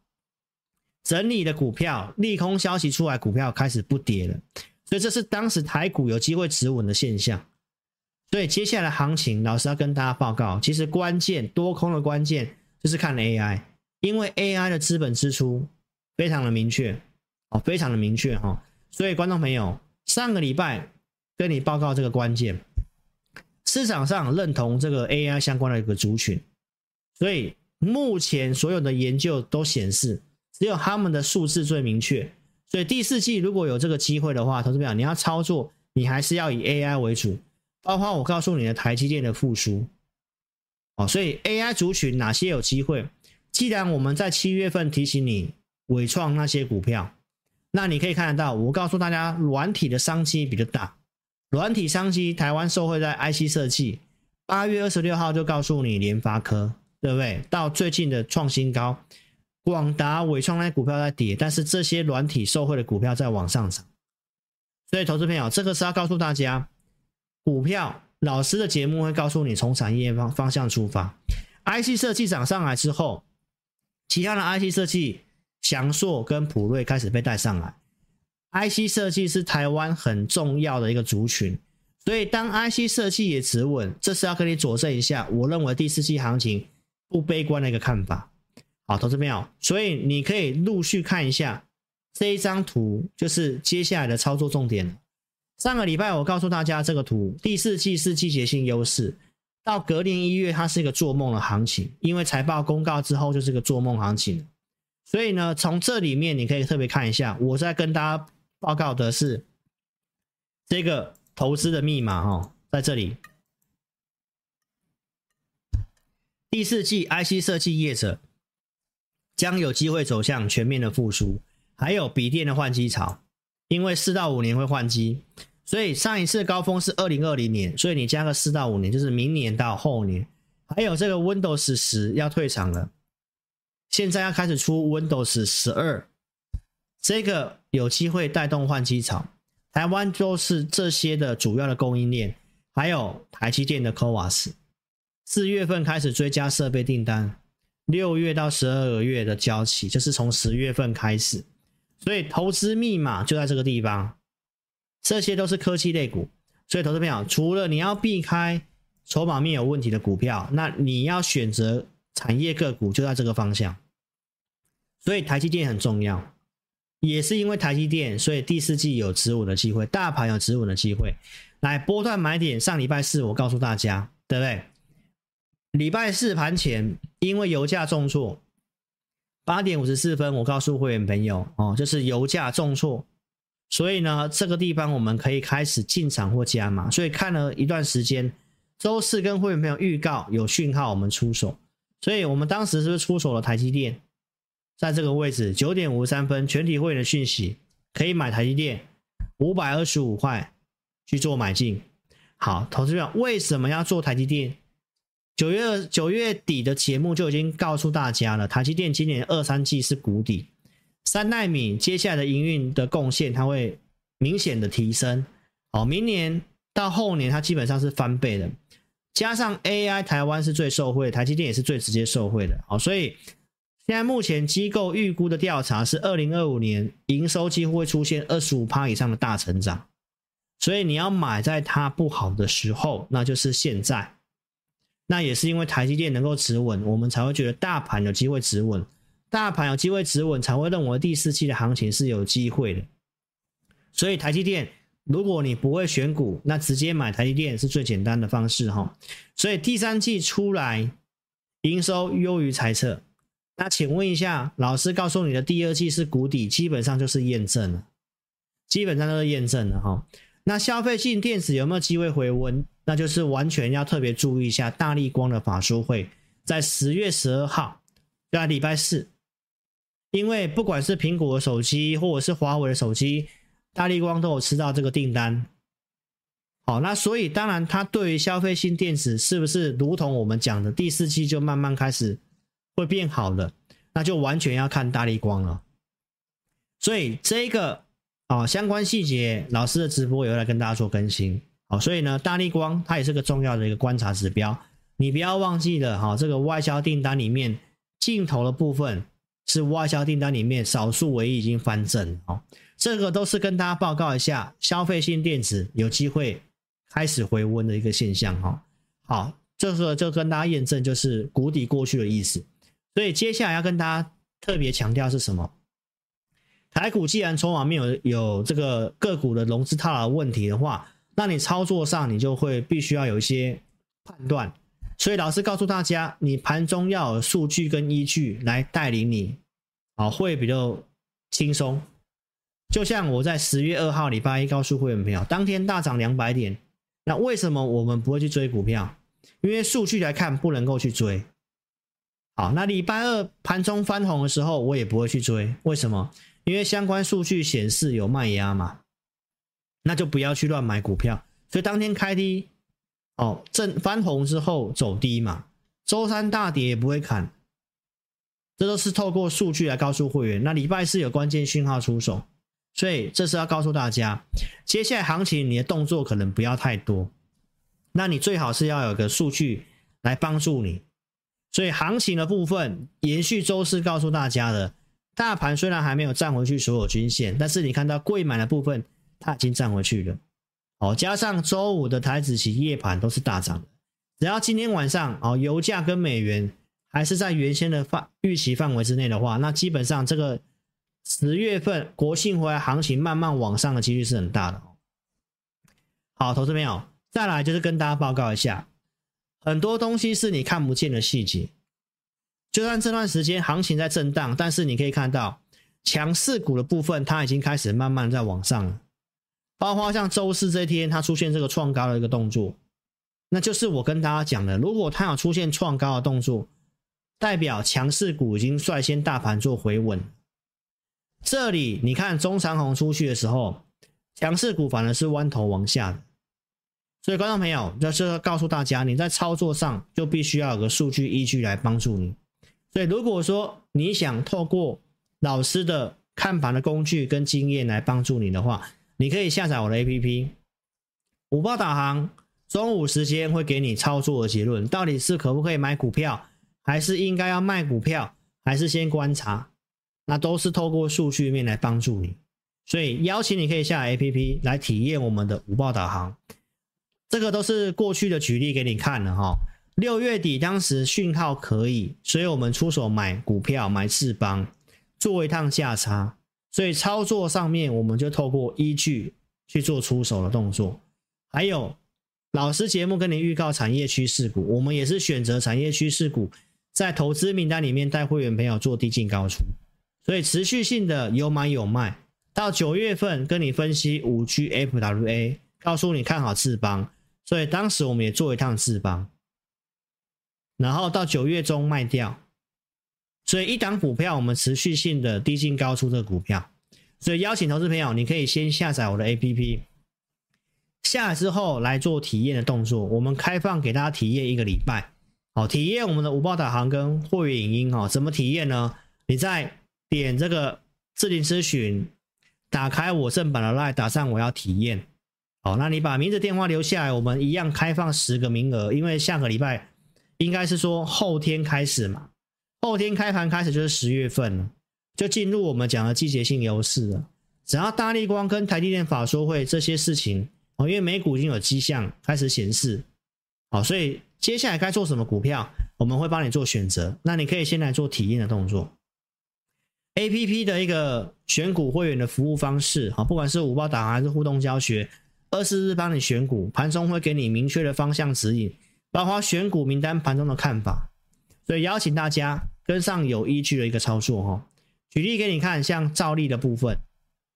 整理的股票利空消息出来，股票开始不跌了，所以这是当时台股有机会止稳的现象。所以接下来行情，老师要跟大家报告，其实关键多空的关键就是看 AI，因为 AI 的资本支出非常的明确哦，非常的明确哈。所以观众朋友，上个礼拜跟你报告这个关键。市场上认同这个 AI 相关的一个族群，所以目前所有的研究都显示，只有他们的数字最明确。所以第四季如果有这个机会的话，投资朋友你要操作，你还是要以 AI 为主。包括我告诉你的台积电的复苏，哦，所以 AI 族群哪些有机会？既然我们在七月份提醒你伟创那些股票，那你可以看得到，我告诉大家软体的商机比较大。软体商机，台湾受惠在 IC 设计。八月二十六号就告诉你联发科，对不对？到最近的创新高，广达、伟创那股票在跌，但是这些软体受惠的股票在往上涨。所以，投资朋友，这个是要告诉大家，股票老师的节目会告诉你从产业方方向出发。IC 设计涨上来之后，其他的 IC 设计，祥硕跟普瑞开始被带上来。IC 设计是台湾很重要的一个族群，所以当 IC 设计也止稳，这是要跟你佐证一下，我认为第四季行情不悲观的一个看法。好，投资朋友，所以你可以陆续看一下这一张图，就是接下来的操作重点。上个礼拜我告诉大家，这个图第四季是季节性优势，到隔年一月它是一个做梦的行情，因为财报公告之后就是个做梦行情。所以呢，从这里面你可以特别看一下，我在跟大家。报告的是这个投资的密码哦，在这里。第四季 IC 设计业者将有机会走向全面的复苏，还有笔电的换机潮，因为四到五年会换机，所以上一次高峰是二零二零年，所以你加个四到五年，就是明年到后年。还有这个 Windows 十要退场了，现在要开始出 Windows 十二。这个有机会带动换机潮，台湾就是这些的主要的供应链，还有台积电的 CoWoS，四月份开始追加设备订单，六月到十二个月的交期，就是从十月份开始，所以投资密码就在这个地方，这些都是科技类股，所以投资朋友，除了你要避开筹码面有问题的股票，那你要选择产业个股就在这个方向，所以台积电很重要。也是因为台积电，所以第四季有止稳的机会，大盘有止稳的机会。来波段买点，上礼拜四我告诉大家，对不对？礼拜四盘前，因为油价重挫，八点五十四分，我告诉会员朋友哦，就是油价重挫，所以呢，这个地方我们可以开始进场或加码。所以看了一段时间，周四跟会员朋友预告有讯号，我们出手。所以我们当时是不是出手了台积电？在这个位置，九点五十三分，全体会员的讯息可以买台积电五百二十五块去做买进。好，投资者为什么要做台积电？九月九月底的节目就已经告诉大家了，台积电今年二三季是谷底，三奈米接下来的营运的贡献它会明显的提升。好，明年到后年它基本上是翻倍的，加上 AI，台湾是最受惠，台积电也是最直接受惠的。好，所以。现在目前机构预估的调查是，二零二五年营收几乎会出现二十五趴以上的大成长，所以你要买在它不好的时候，那就是现在。那也是因为台积电能够止稳，我们才会觉得大盘有机会止稳，大盘有机会止稳，才会认为第四季的行情是有机会的。所以台积电，如果你不会选股，那直接买台积电是最简单的方式哈。所以第三季出来营收优于财测。那请问一下，老师告诉你的第二季是谷底，基本上就是验证了，基本上都是验证了哈。那消费性电子有没有机会回温？那就是完全要特别注意一下，大立光的法说会在十月十二号，在礼拜四，因为不管是苹果的手机或者是华为的手机，大立光都有吃到这个订单。好，那所以当然，它对于消费性电子是不是如同我们讲的第四季就慢慢开始？会变好了，那就完全要看大立光了。所以这个啊相关细节，老师的直播也会来跟大家做更新。好，所以呢，大立光它也是个重要的一个观察指标，你不要忘记了哈。这个外销订单里面镜头的部分是外销订单里面少数唯一已经翻正哦。这个都是跟大家报告一下，消费性电子有机会开始回温的一个现象哈。好，这个就跟大家验证，就是谷底过去的意思。所以接下来要跟大家特别强调是什么？台股既然筹码面有有这个个股的融资套牢问题的话，那你操作上你就会必须要有一些判断。所以老师告诉大家，你盘中要有数据跟依据来带领你，啊，会比较轻松。就像我在十月二号礼拜一告诉会员朋友，当天大涨两百点，那为什么我们不会去追股票？因为数据来看不能够去追。好，那礼拜二盘中翻红的时候，我也不会去追。为什么？因为相关数据显示有卖压嘛，那就不要去乱买股票。所以当天开低，哦，正翻红之后走低嘛，周三大跌也不会砍，这都是透过数据来告诉会员。那礼拜四有关键讯号出手，所以这是要告诉大家，接下来行情你的动作可能不要太多，那你最好是要有个数据来帮助你。所以行情的部分延续周四告诉大家的，大盘虽然还没有站回去所有均线，但是你看到贵买的部分它已经站回去了。哦，加上周五的台指期夜盘都是大涨的，只要今天晚上哦油价跟美元还是在原先的范预期范围之内的话，那基本上这个十月份国庆回来行情慢慢往上的几率是很大的。好，投资朋友，再来就是跟大家报告一下。很多东西是你看不见的细节，就算这段时间行情在震荡，但是你可以看到强势股的部分，它已经开始慢慢在往上了。包括像周四这天，它出现这个创高的一个动作，那就是我跟大家讲的，如果它有出现创高的动作，代表强势股已经率先大盘做回稳。这里你看中长红出去的时候，强势股反而是弯头往下的。所以，观众朋友，就是告诉大家，你在操作上就必须要有个数据依据来帮助你。所以，如果说你想透过老师的看盘的工具跟经验来帮助你的话，你可以下载我的 APP，五报导航，中午时间会给你操作的结论，到底是可不可以买股票，还是应该要卖股票，还是先观察，那都是透过数据面来帮助你。所以，邀请你可以下 APP 来体验我们的五报导航。这个都是过去的举例给你看了哈。六月底当时讯号可以，所以我们出手买股票买智邦，做一趟价差。所以操作上面我们就透过依据去做出手的动作。还有老师节目跟你预告产业趋势股，我们也是选择产业趋势股，在投资名单里面带会员朋友做低进高出，所以持续性的有买有卖。到九月份跟你分析五 G FWA，告诉你看好智邦。所以当时我们也做一趟智邦，然后到九月中卖掉，所以一档股票我们持续性的低进高出这个股票，所以邀请投资朋友，你可以先下载我的 APP，下来之后来做体验的动作，我们开放给大家体验一个礼拜，好，体验我们的五报导航跟会员影音哈，怎么体验呢？你再点这个置顶咨询，打开我正版的 LINE，打上我要体验。好，那你把名字电话留下来，我们一样开放十个名额，因为下个礼拜应该是说后天开始嘛，后天开盘开始就是十月份了，就进入我们讲的季节性优势了。只要大立光跟台积电法说会这些事情哦，因为美股已经有迹象开始显示，好，所以接下来该做什么股票，我们会帮你做选择。那你可以先来做体验的动作，APP 的一个选股会员的服务方式，好，不管是五报导航还是互动教学。二十日帮你选股，盘中会给你明确的方向指引，包括选股名单盘中的看法，所以邀请大家跟上有依据的一个操作哈。举例给你看，像兆利的部分，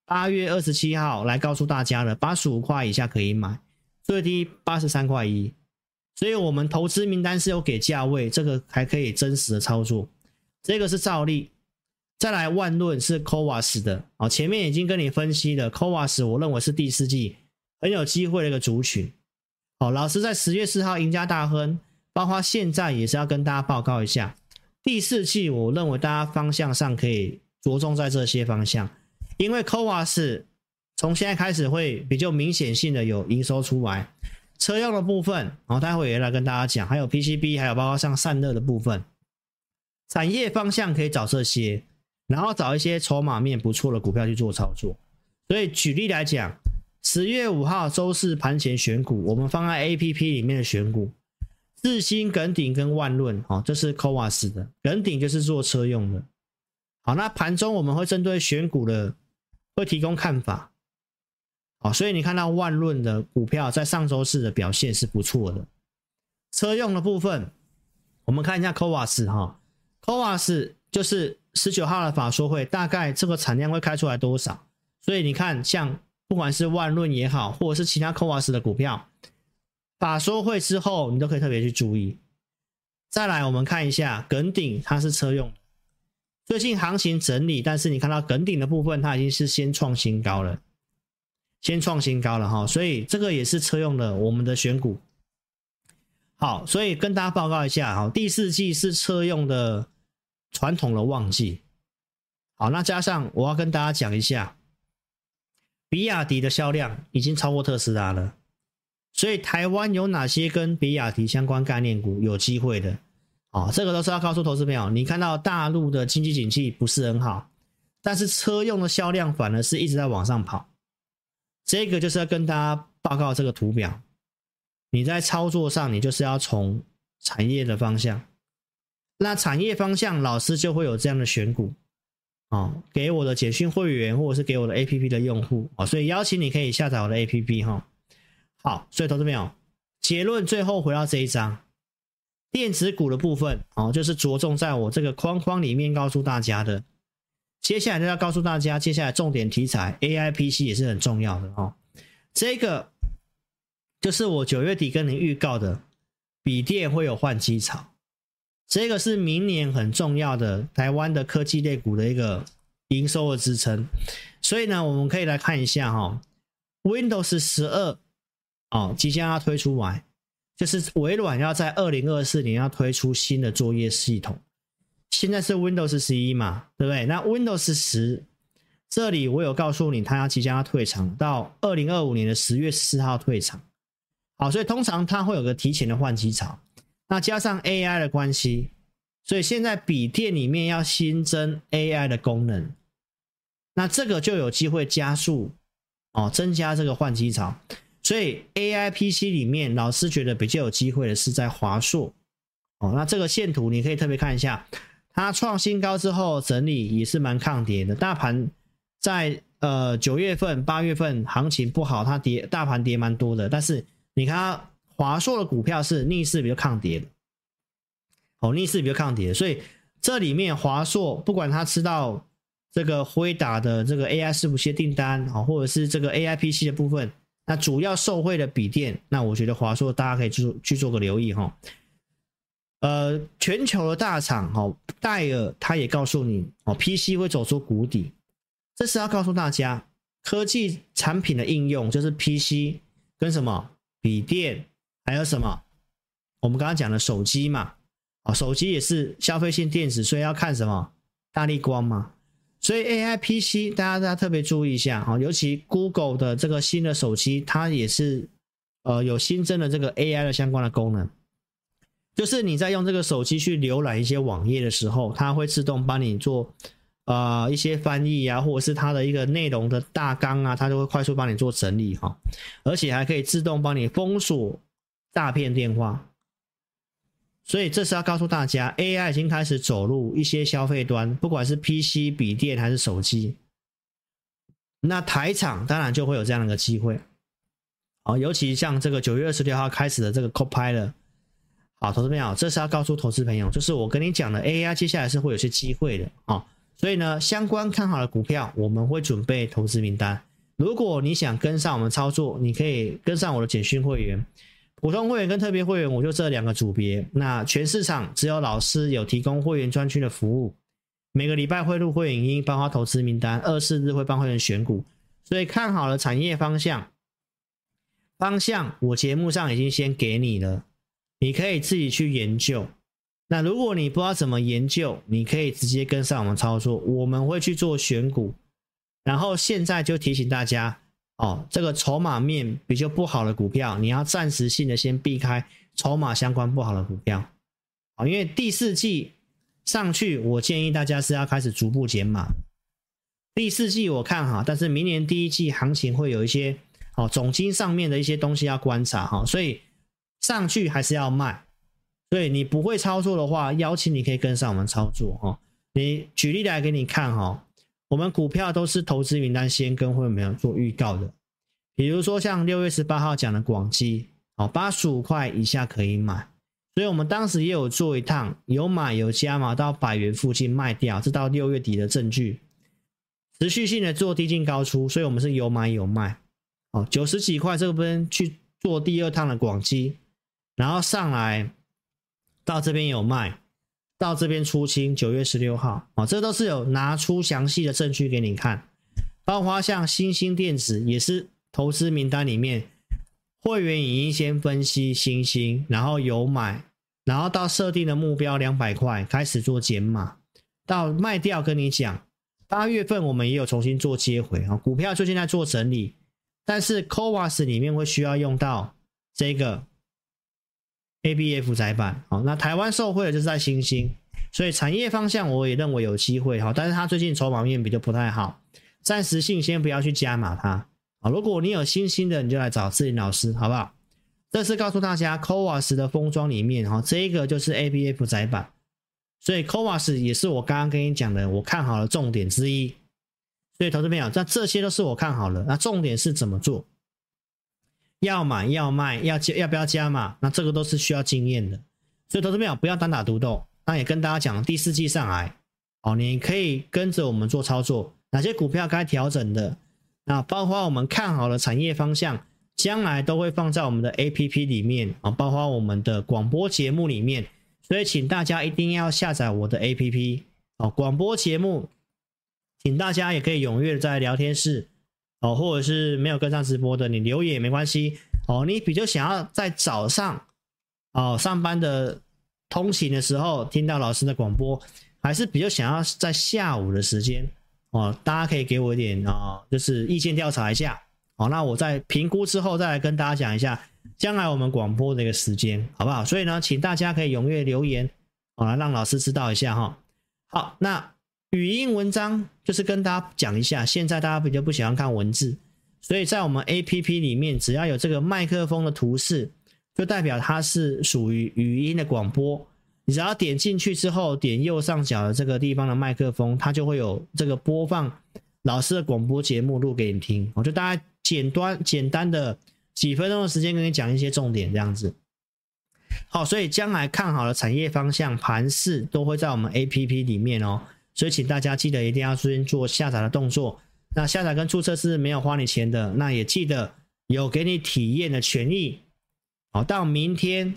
八月二十七号来告诉大家了，八十五块以下可以买，最低八十三块一，所以我们投资名单是有给价位，这个还可以真实的操作。这个是兆利，再来万润是 CoWoS 的，哦，前面已经跟你分析了 CoWoS，我认为是第四季。很有机会的一个族群，好，老师在十月四号赢家大亨，包括现在也是要跟大家报告一下，第四季我认为大家方向上可以着重在这些方向，因为 CoWoS 从现在开始会比较明显性的有营收出来，车用的部分，然后待会也来跟大家讲，还有 PCB，还有包括像散热的部分，产业方向可以找这些，然后找一些筹码面不错的股票去做操作，所以举例来讲。十月五号周四盘前选股，我们放在 APP 里面的选股，日新、耿鼎跟万润，哦，这是 CoWoS 的，耿鼎就是做车用的。好，那盘中我们会针对选股的，会提供看法。好，所以你看到万润的股票在上周四的表现是不错的。车用的部分，我们看一下 CoWoS 哈，CoWoS 就是十九号的法说会，大概这个产量会开出来多少？所以你看像。不管是万润也好，或者是其他 CoWoS 的股票，法说会之后，你都可以特别去注意。再来，我们看一下耿鼎，它是车用，最近行情整理，但是你看到耿鼎的部分，它已经是先创新高了，先创新高了哈，所以这个也是车用的，我们的选股。好，所以跟大家报告一下哈，第四季是车用的传统的旺季。好，那加上我要跟大家讲一下。比亚迪的销量已经超过特斯拉了，所以台湾有哪些跟比亚迪相关概念股有机会的？哦，这个都是要告诉投资朋友，你看到大陆的经济景气不是很好，但是车用的销量反而是一直在往上跑。这个就是要跟大家报告这个图表，你在操作上，你就是要从产业的方向，那产业方向老师就会有这样的选股，哦，给我的简讯会员或者是给我的 APP 的用户啊，所以邀请你可以下载我的 APP 哈。好，所以投资朋友，结论最后回到这一章。电子股的部分哦，就是着重在我这个框框里面告诉大家的。接下来就要告诉大家，接下来重点题材 AI PC 也是很重要的哦。这个就是我九月底跟您预告的，笔电会有换机潮，这个是明年很重要的台湾的科技类股的一个营收的支撑。所以呢，我们可以来看一下哈，Windows 十二哦，即将要推出来。就是微软要在二零二四年要推出新的作业系统，现在是 Windows 十一嘛，对不对？那 Windows 十这里我有告诉你，它要即将要退场，到二零二五年的十月四号退场。好，所以通常它会有个提前的换机潮。那加上 AI 的关系，所以现在笔电里面要新增 AI 的功能，那这个就有机会加速哦，增加这个换机潮。所以 A I P C 里面，老师觉得比较有机会的是在华硕哦。那这个线图你可以特别看一下，它创新高之后整理也是蛮抗跌的。大盘在呃九月份、八月份行情不好，它跌大盘跌蛮多的。但是你看华硕的股票是逆势比较抗跌的，哦，逆势比较抗跌。所以这里面华硕不管它吃到这个辉达的这个 A I 伺服器订单啊，或者是这个 A I P C 的部分。那主要受惠的笔电，那我觉得华硕大家可以去做去做个留意哈。呃，全球的大厂哈，戴尔他也告诉你哦，PC 会走出谷底，这是要告诉大家科技产品的应用就是 PC 跟什么笔电，还有什么我们刚刚讲的手机嘛，啊，手机也是消费性电子，所以要看什么大立光嘛。所以 AI PC 大家大家特别注意一下啊，尤其 Google 的这个新的手机，它也是呃有新增的这个 AI 的相关的功能，就是你在用这个手机去浏览一些网页的时候，它会自动帮你做呃一些翻译啊，或者是它的一个内容的大纲啊，它就会快速帮你做整理哈，而且还可以自动帮你封锁诈骗电话。所以这是要告诉大家，AI 已经开始走入一些消费端，不管是 PC、笔电还是手机。那台厂当然就会有这样的一个机会。好，尤其像这个九月二十六号开始的这个 Copilot，好，投资朋友，这是要告诉投资朋友，就是我跟你讲的 AI 接下来是会有些机会的啊。所以呢，相关看好的股票，我们会准备投资名单。如果你想跟上我们操作，你可以跟上我的简讯会员。普通会员跟特别会员，我就这两个组别。那全市场只有老师有提供会员专区的服务，每个礼拜会录会员音，包括投资名单，二四日会帮会员选股。所以看好了产业方向，方向我节目上已经先给你了，你可以自己去研究。那如果你不知道怎么研究，你可以直接跟上我们操作，我们会去做选股。然后现在就提醒大家。哦，这个筹码面比较不好的股票，你要暂时性的先避开筹码相关不好的股票。啊，因为第四季上去，我建议大家是要开始逐步减码。第四季我看哈，但是明年第一季行情会有一些哦，总经上面的一些东西要观察哈，所以上去还是要卖。所以你不会操作的话，邀请你可以跟上我们操作哈。你举例来给你看哈。我们股票都是投资名单先跟会员做预告的，比如说像六月十八号讲的广基，哦，八十五块以下可以买，所以我们当时也有做一趟，有买有加码到百元附近卖掉，这到六月底的证据，持续性的做低进高出，所以我们是有买有卖，哦，九十几块这边去做第二趟的广基，然后上来到这边有卖。到这边出清，九月十六号啊，这都是有拿出详细的证据给你看，包括像欣兴电子也是投资名单里面，会员已经先分析欣兴，然后有买，然后到设定的目标两百块开始做减码，到卖掉跟你讲，八月份我们也有重新做接回啊，股票最近在做整理，但是 c o v a s 里面会需要用到这个 ABF 载板。好，那台湾受惠的就是在欣兴，所以产业方向我也认为有机会哈，但是它最近筹码面比较不太好，暂时性先不要去加码它。啊，如果你有新兴的，你就来找志霖老师，好不好？这次告诉大家，CoWoS 的封装里面哈，这一个就是 ABF 载板，所以 CoWoS 也是我刚刚跟你讲的，我看好的重点之一。所以投资朋友，那这些都是我看好了，那重点是怎么做？要买要卖要加要不要加码？那这个都是需要经验的。所以投资朋友不要单打独斗。那也跟大家讲，第四季上来，哦，你可以跟着我们做操作，哪些股票该调整的？那包括我们看好的产业方向，将来都会放在我们的 APP 里面啊，包括我们的广播节目里面。所以请大家一定要下载我的 APP 哦，广播节目。请大家也可以踊跃在聊天室哦，或者是没有跟上直播的，你留言也没关系哦。你比较想要在早上哦上班的通勤的时候听到老师的广播，还是比较想要在下午的时间哦？大家可以给我一点哦，就是意见调查一下哦。那我在评估之后再来跟大家讲一下将来我们广播的一个时间，好不好？所以呢，请大家可以踊跃留言哦，来让老师知道一下哈。好，那。语音文章就是跟大家讲一下，现在大家比较不喜欢看文字，所以在我们 APP 里面，只要有这个麦克风的图示，就代表它是属于语音的广播。你只要点进去之后，点右上角的这个地方的麦克风，它就会有这个播放老师的广播节目录给你听。我就大概简单简单的几分钟的时间跟你讲一些重点，这样子。好，所以将来看好的产业方向、盘势都会在我们 APP 里面哦。所以，请大家记得一定要先做下载的动作。那下载跟注册是没有花你钱的，那也记得有给你体验的权益。好，到明天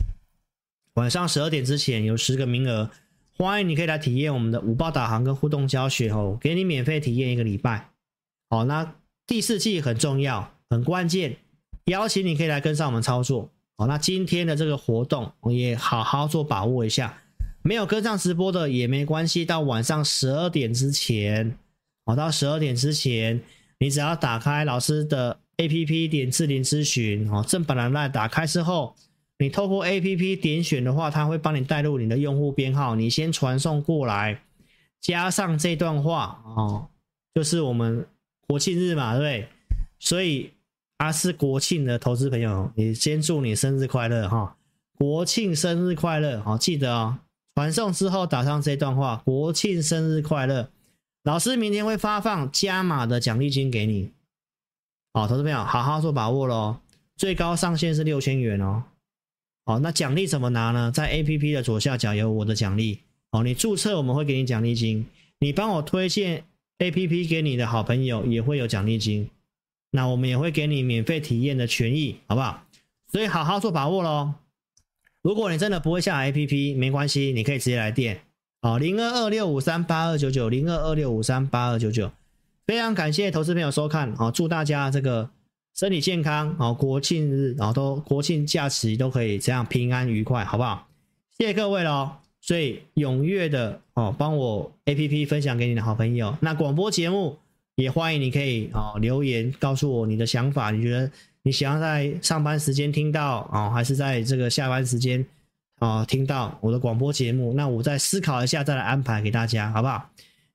晚上十二点之前有十个名额，欢迎你可以来体验我们的五报导航跟互动教学哦，给你免费体验一个礼拜。好，那第四季很重要，很关键，邀请你可以来跟上我们操作。好，那今天的这个活动我也好好做把握一下。没有跟上直播的也没关系，到晚上十二点之前，哦，到十二点之前，你只要打开老师的 APP 点智霖咨询，哦，正版的 LINE 打开之后，你透过 APP 点选的话，它会帮你带入你的用户编号，你先传送过来，加上这段话，哦，就是我们国庆日嘛，对？所以啊，是国庆的投资朋友，你先祝你生日快乐哈，哦，国庆生日快乐，好，哦，记得哦。传送之后打上这段话：“国庆生日快乐！”老师明天会发放加码的奖励金给你。好，投资朋友好好做把握喽。最高上限是六千元哦。好，那奖励怎么拿呢？在 APP 的左下角有我的奖励。哦，你注册我们会给你奖励金，你帮我推荐 APP 给你的好朋友也会有奖励金。那我们也会给你免费体验的权益，好不好？所以好好做把握喽。如果你真的不会下 APP，没关系，你可以直接来电，好，零二二六五三八二九九，零二二六五三八二九九，非常感谢投资朋友收看，好，祝大家这个身体健康，好，国庆日，然后都国庆假期都可以这样平安愉快，好不好？谢谢各位喽，所以踊跃的哦，帮我 APP 分享给你的好朋友，那广播节目也欢迎你可以哦留言告诉我你的想法，你觉得？你想要在上班时间听到啊、还是在这个下班时间啊、听到我的广播节目？那我再思考一下，再来安排给大家，好不好？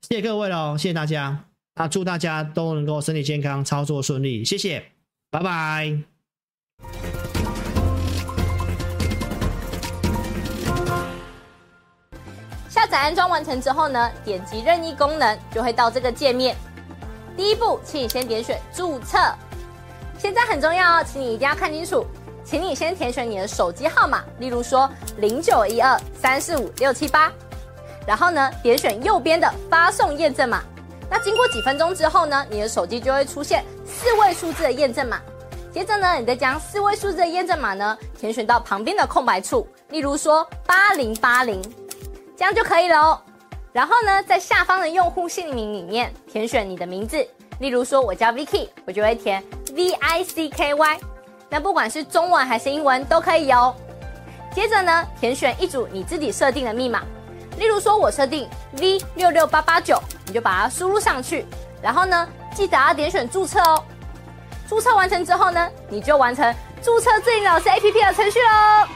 谢谢各位喽，谢谢大家。那祝大家都能够身体健康，操作顺利，谢谢，拜拜。下载安装完成之后呢，点击任意功能就会到这个界面。第一步，请你先点选注册。现在很重要哦，请你一定要看清楚，请你先填选你的手机号码，例如说零九一二三四五六七八，然后呢，点选右边的发送验证码。那经过几分钟之后呢，你的手机就会出现四位数字的验证码。接着呢，你再将四位数字的验证码呢填选到旁边的空白处，例如说八零八零，这样就可以了哦。然后呢，在下方的用户姓名里面填选你的名字。例如说，我叫 Vicky，我就会填 V I C K Y。那不管是中文还是英文都可以哦。接着呢，填选一组你自己设定的密码。例如说，我设定 V 六六八八九，你就把它输入上去。然后呢，记得要点选注册哦。注册完成之后呢，你就完成注册智霖老师 APP 的程序喽。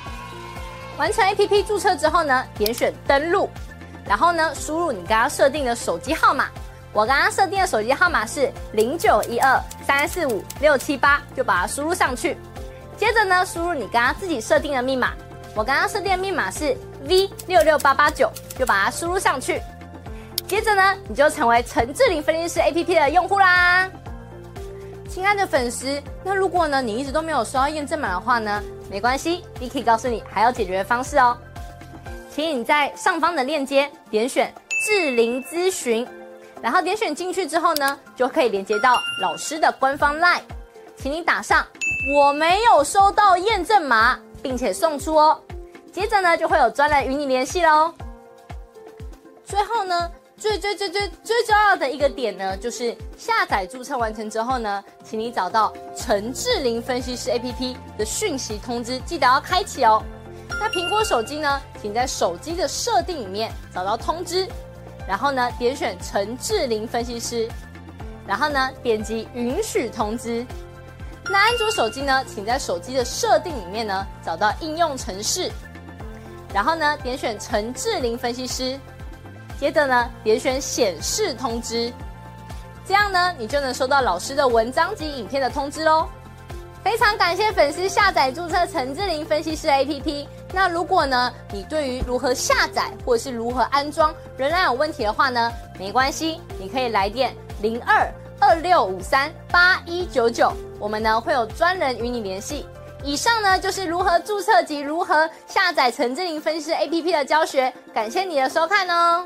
完成 APP 注册之后呢，点选登录，然后呢，输入你刚刚设定的手机号码。我刚刚设定的手机号码是零九一二三四五六七八，就把它输入上去。接着呢，输入你刚刚自己设定的密码。我刚刚设定的密码是 V 六六八八九，就把它输入上去。接着呢，你就成为陈志玲分析师 APP 的用户啦。亲爱的粉丝，那如果呢你一直都没有收到验证码的话呢，没关系，Vicky 告诉你还有解决的方式哦。请你在上方的链接点选志玲咨询，然后点选进去之后呢，就可以连接到老师的官方 LINE，请你打上我没有收到验证码，并且送出哦。接着呢，就会有专人与你联系喽。最后呢。最最最最最重要的一个点呢，就是下载注册完成之后呢，请你找到陈志玲分析师 APP 的讯息通知，记得要开启哦。那苹果手机呢，请在手机的设定里面找到通知，然后呢点选陈志玲分析师，然后呢点击允许通知。那安卓手机呢，请在手机的设定里面呢找到应用程式，然后呢点选陈志玲分析师。接着呢，点选显示通知，这样呢，你就能收到老师的文章及影片的通知喽。非常感谢粉丝下载注册陈志玲分析师 APP。那如果呢，你对于如何下载或者是如何安装仍然有问题的话呢，没关系，你可以来电零二二六五三八一九九，我们呢会有专人与你联系。以上呢就是如何注册及如何下载陈志玲分析师 APP 的教学，感谢你的收看哦。